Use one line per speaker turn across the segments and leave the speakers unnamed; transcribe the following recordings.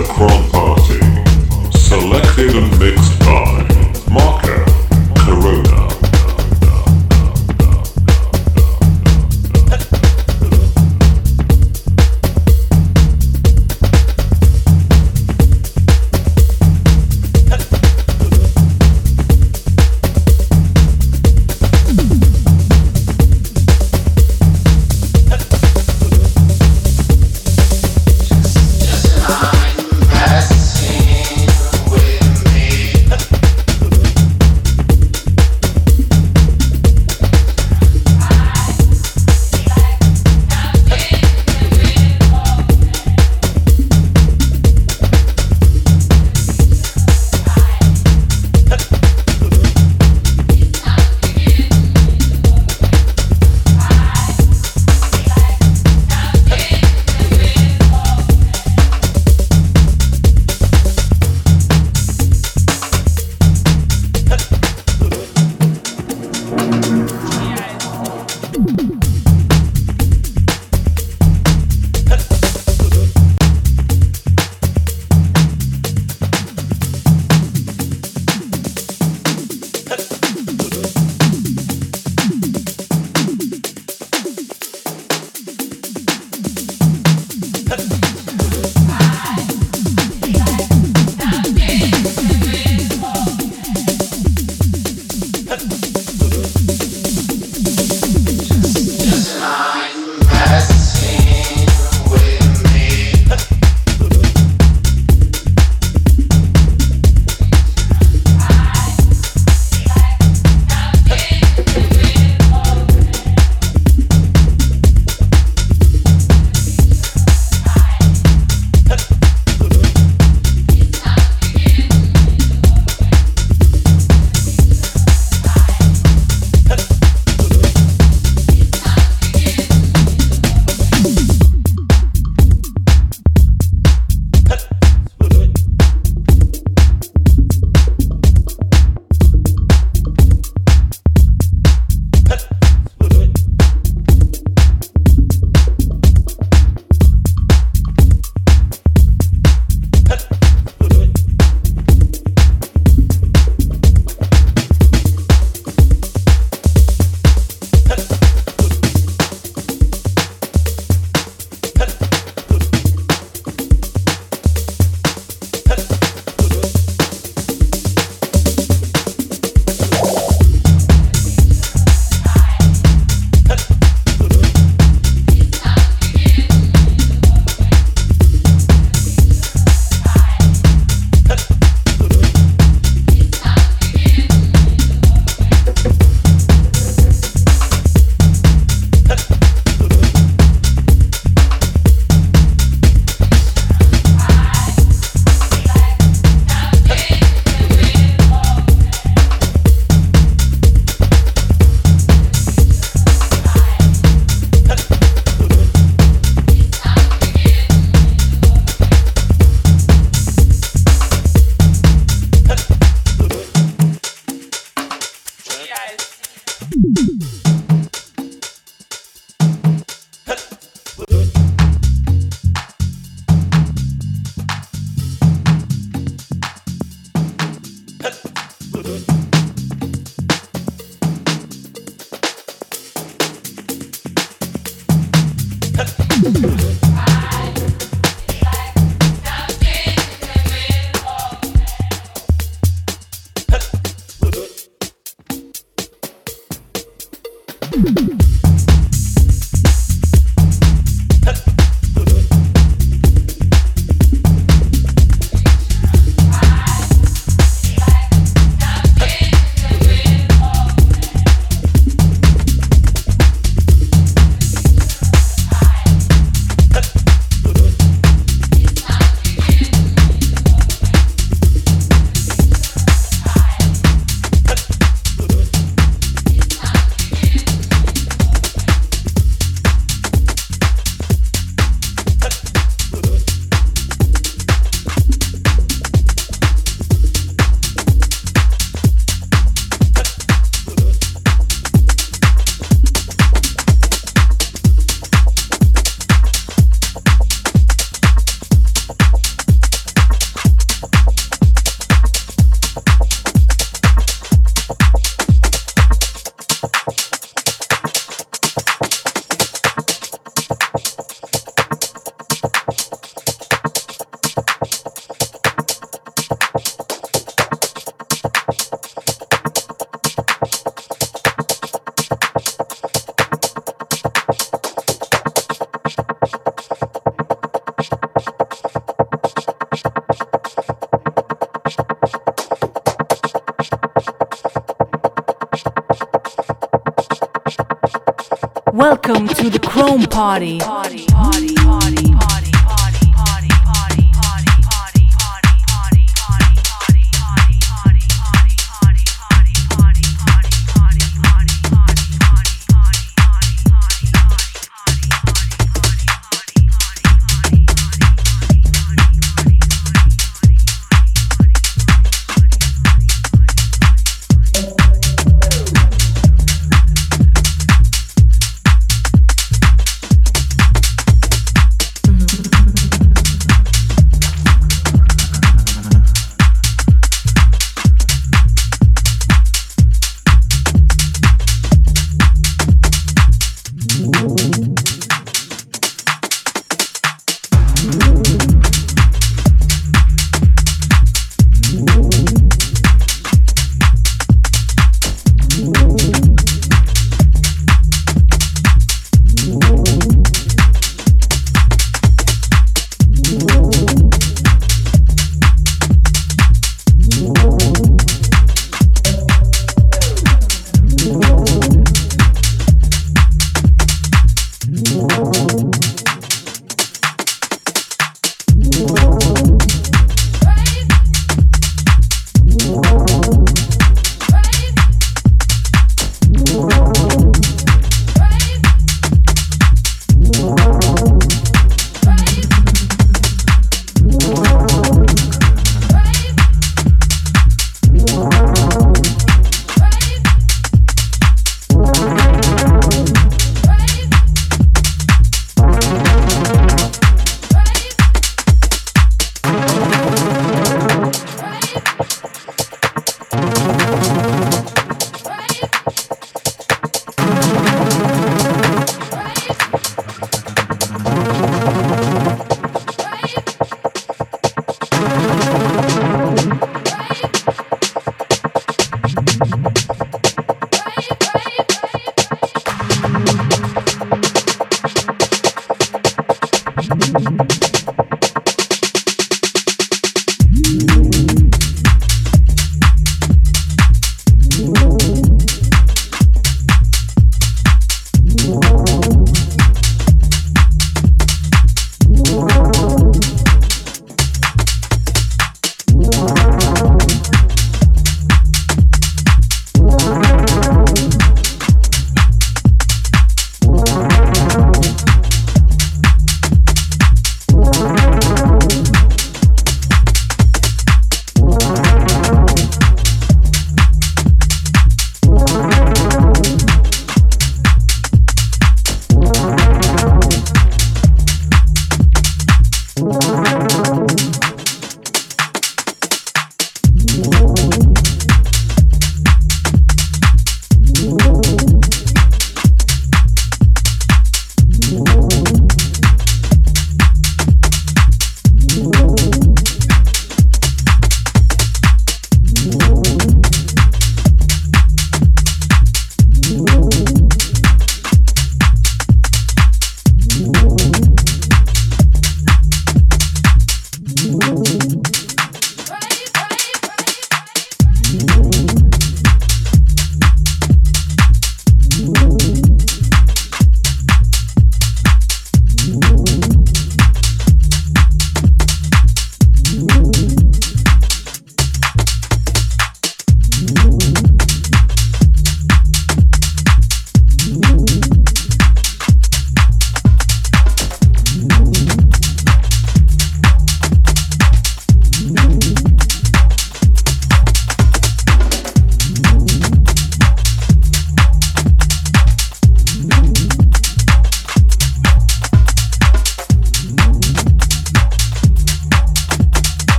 Yes.
Welcome to the Chrome Party.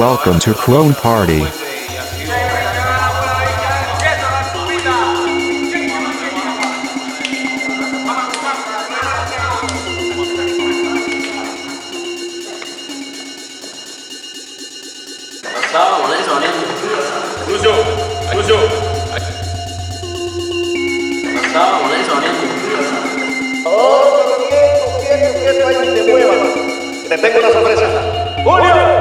Welcome to Clone Party.
Te tengo una sorpresa. ¡Julio!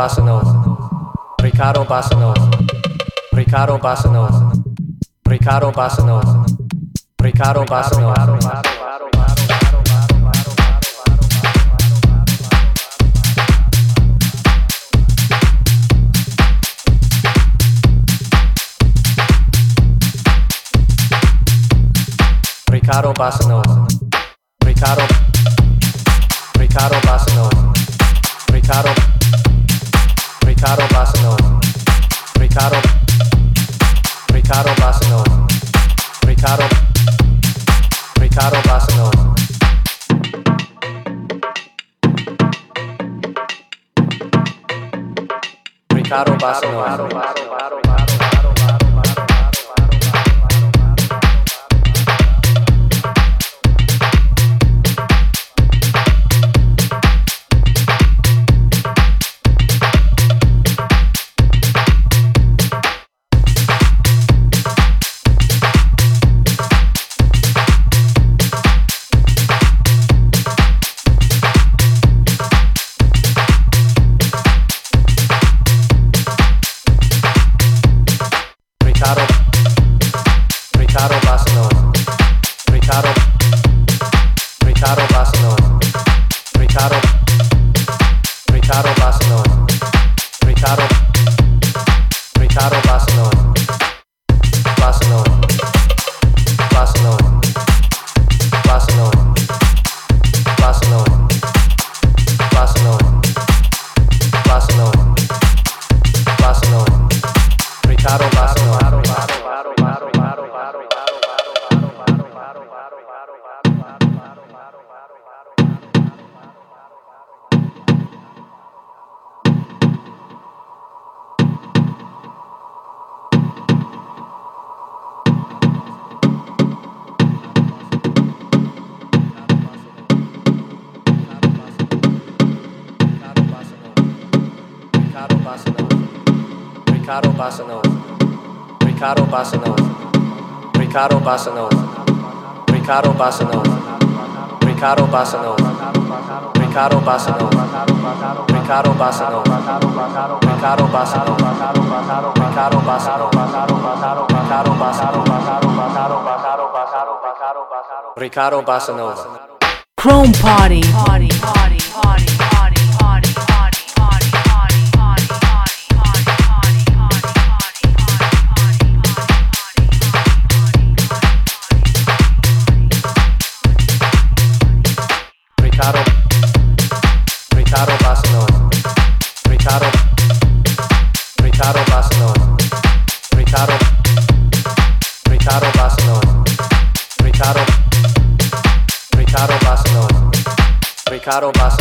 Bassanova,
Ricardo Bassanova, Ricardo Bassanova, Ricardo Bassanova, Ricardo Bassanova. Ricardo Bassanova. Ricardo Bassanova, Riccardo, Riccardo Bassanova, Riccardo, Riccardo Bassanova. Riccardo Bassanova. Ricardo Bassanova, Ricardo Bassanova, Ricardo Bassanova, Ricardo Bassanova, Ricardo Bassanova,
Ricardo Bassanova, Ricardo Bassanova, Ricardo Bassanova, Ricardo Bassanova, Ricardo Bassanova,
Chrome Party. party, party. dejaron más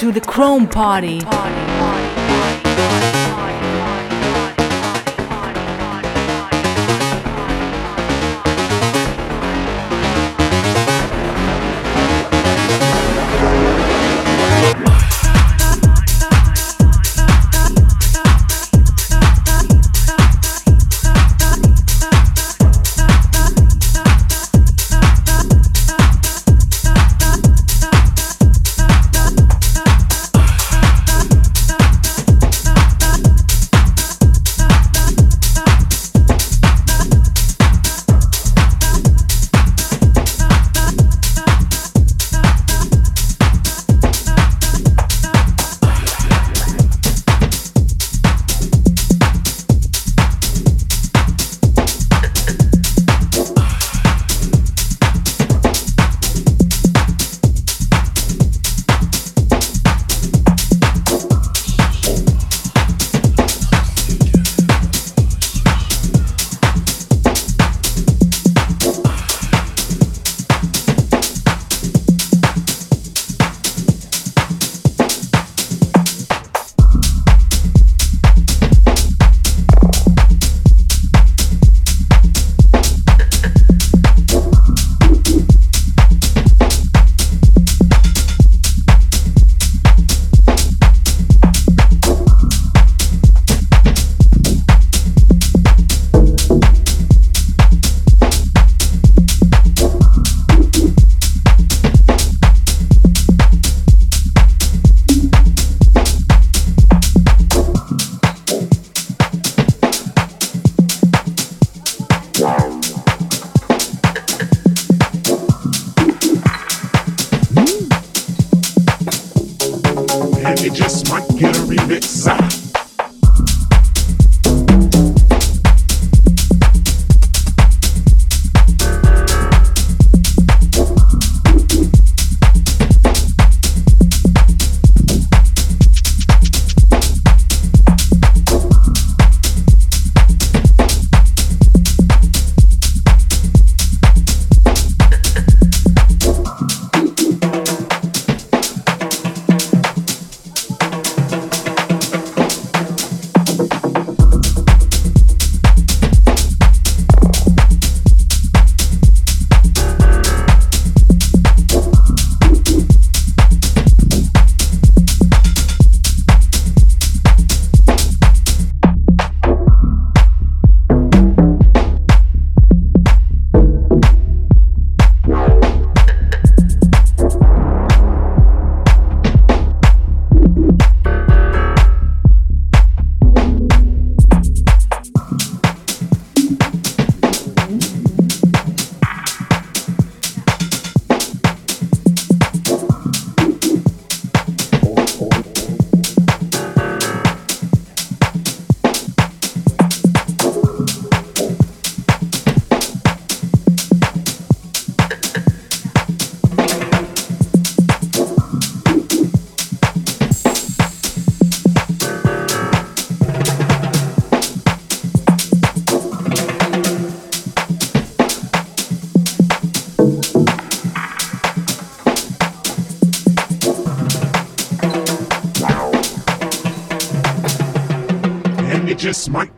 to the Chrome Party.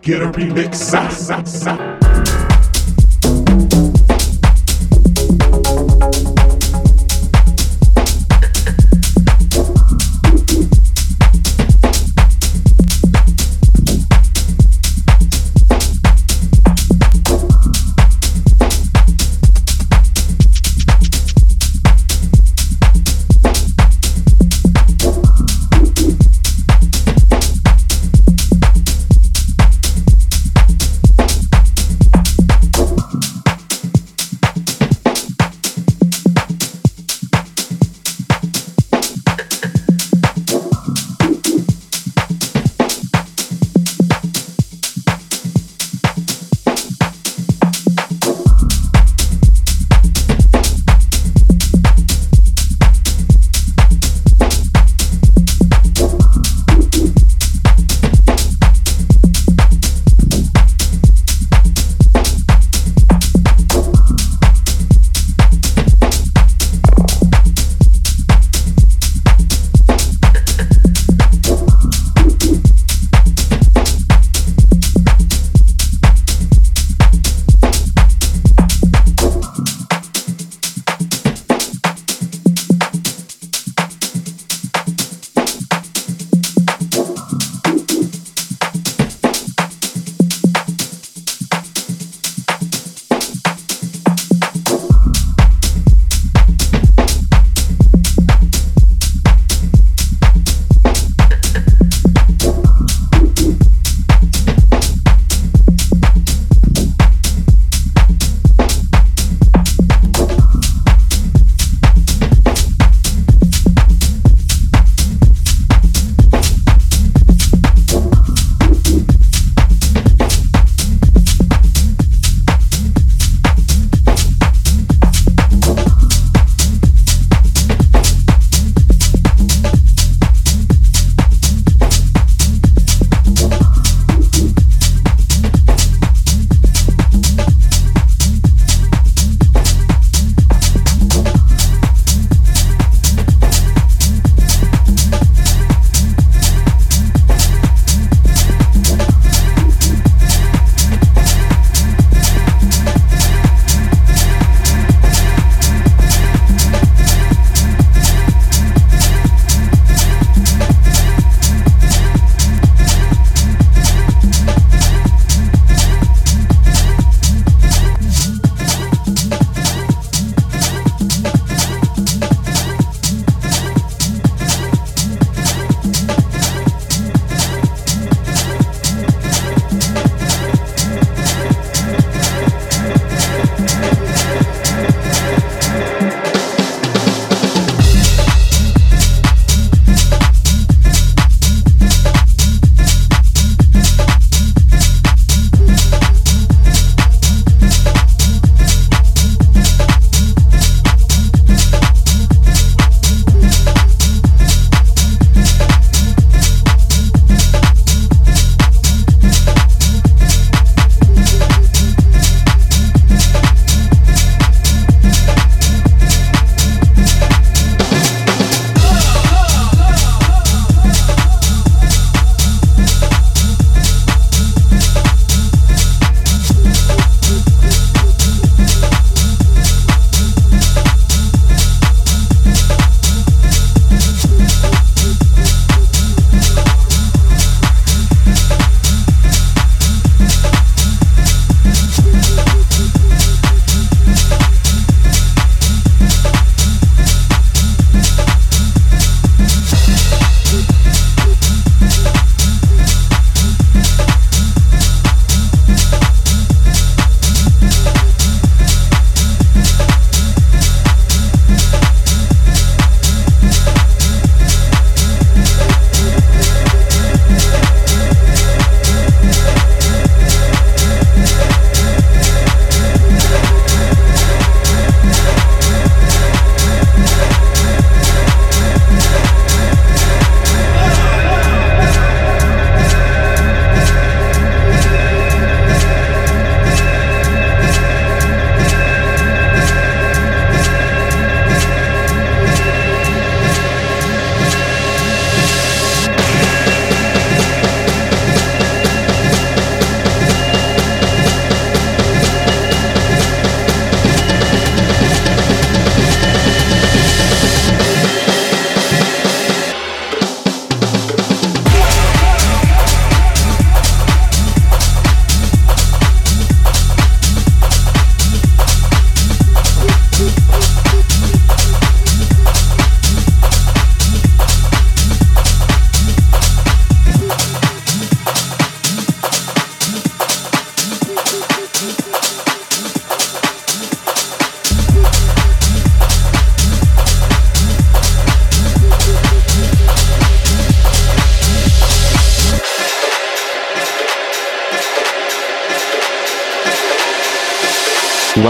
Get a remix.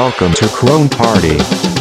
Welcome to Clone Party.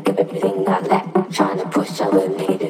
give everything I lack.
Trying to push, I
will need it.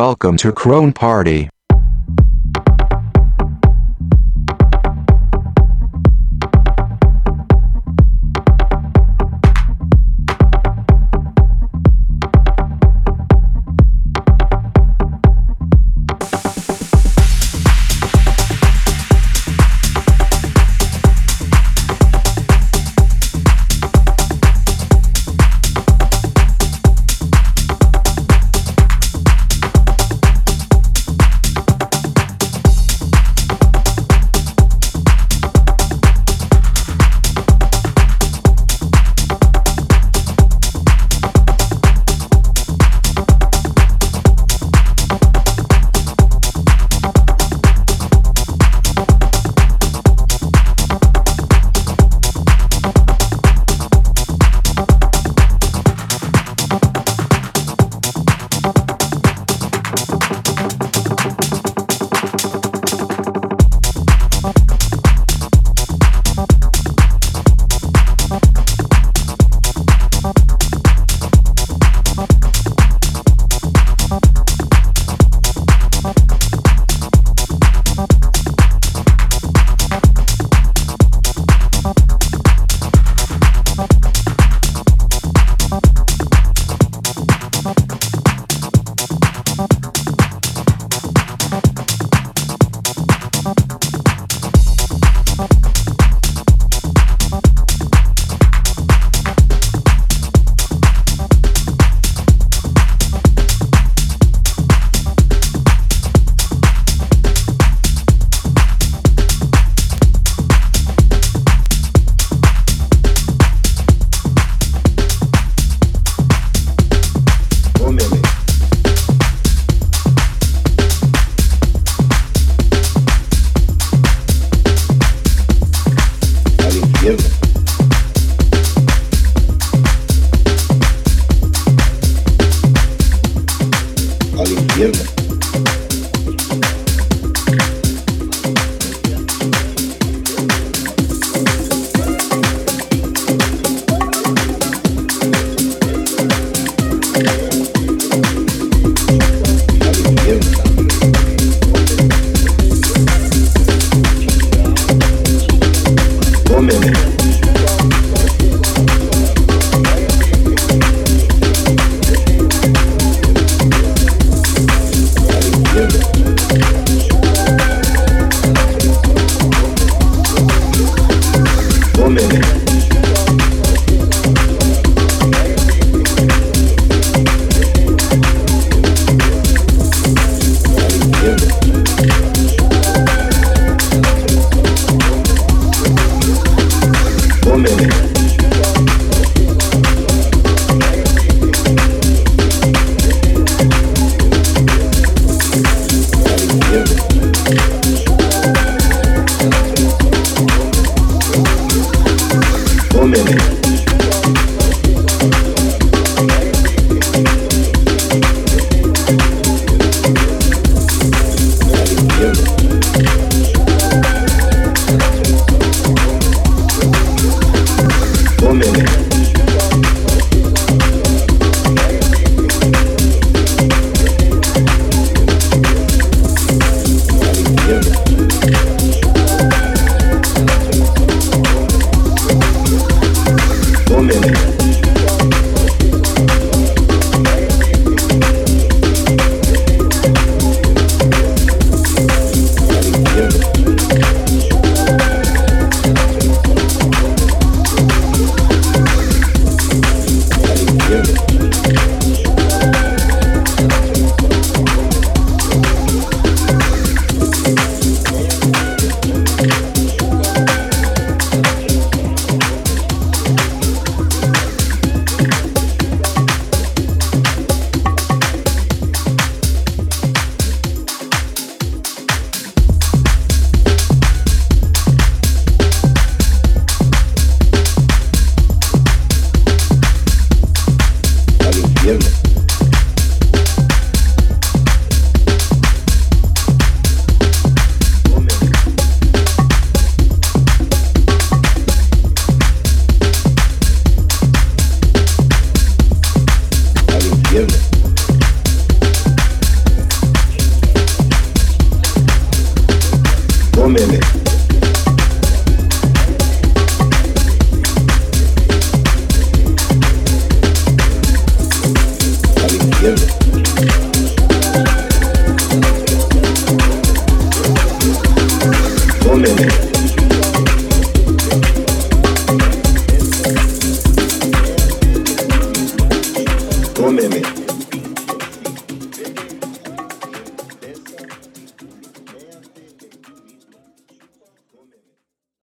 Welcome to Crone Party.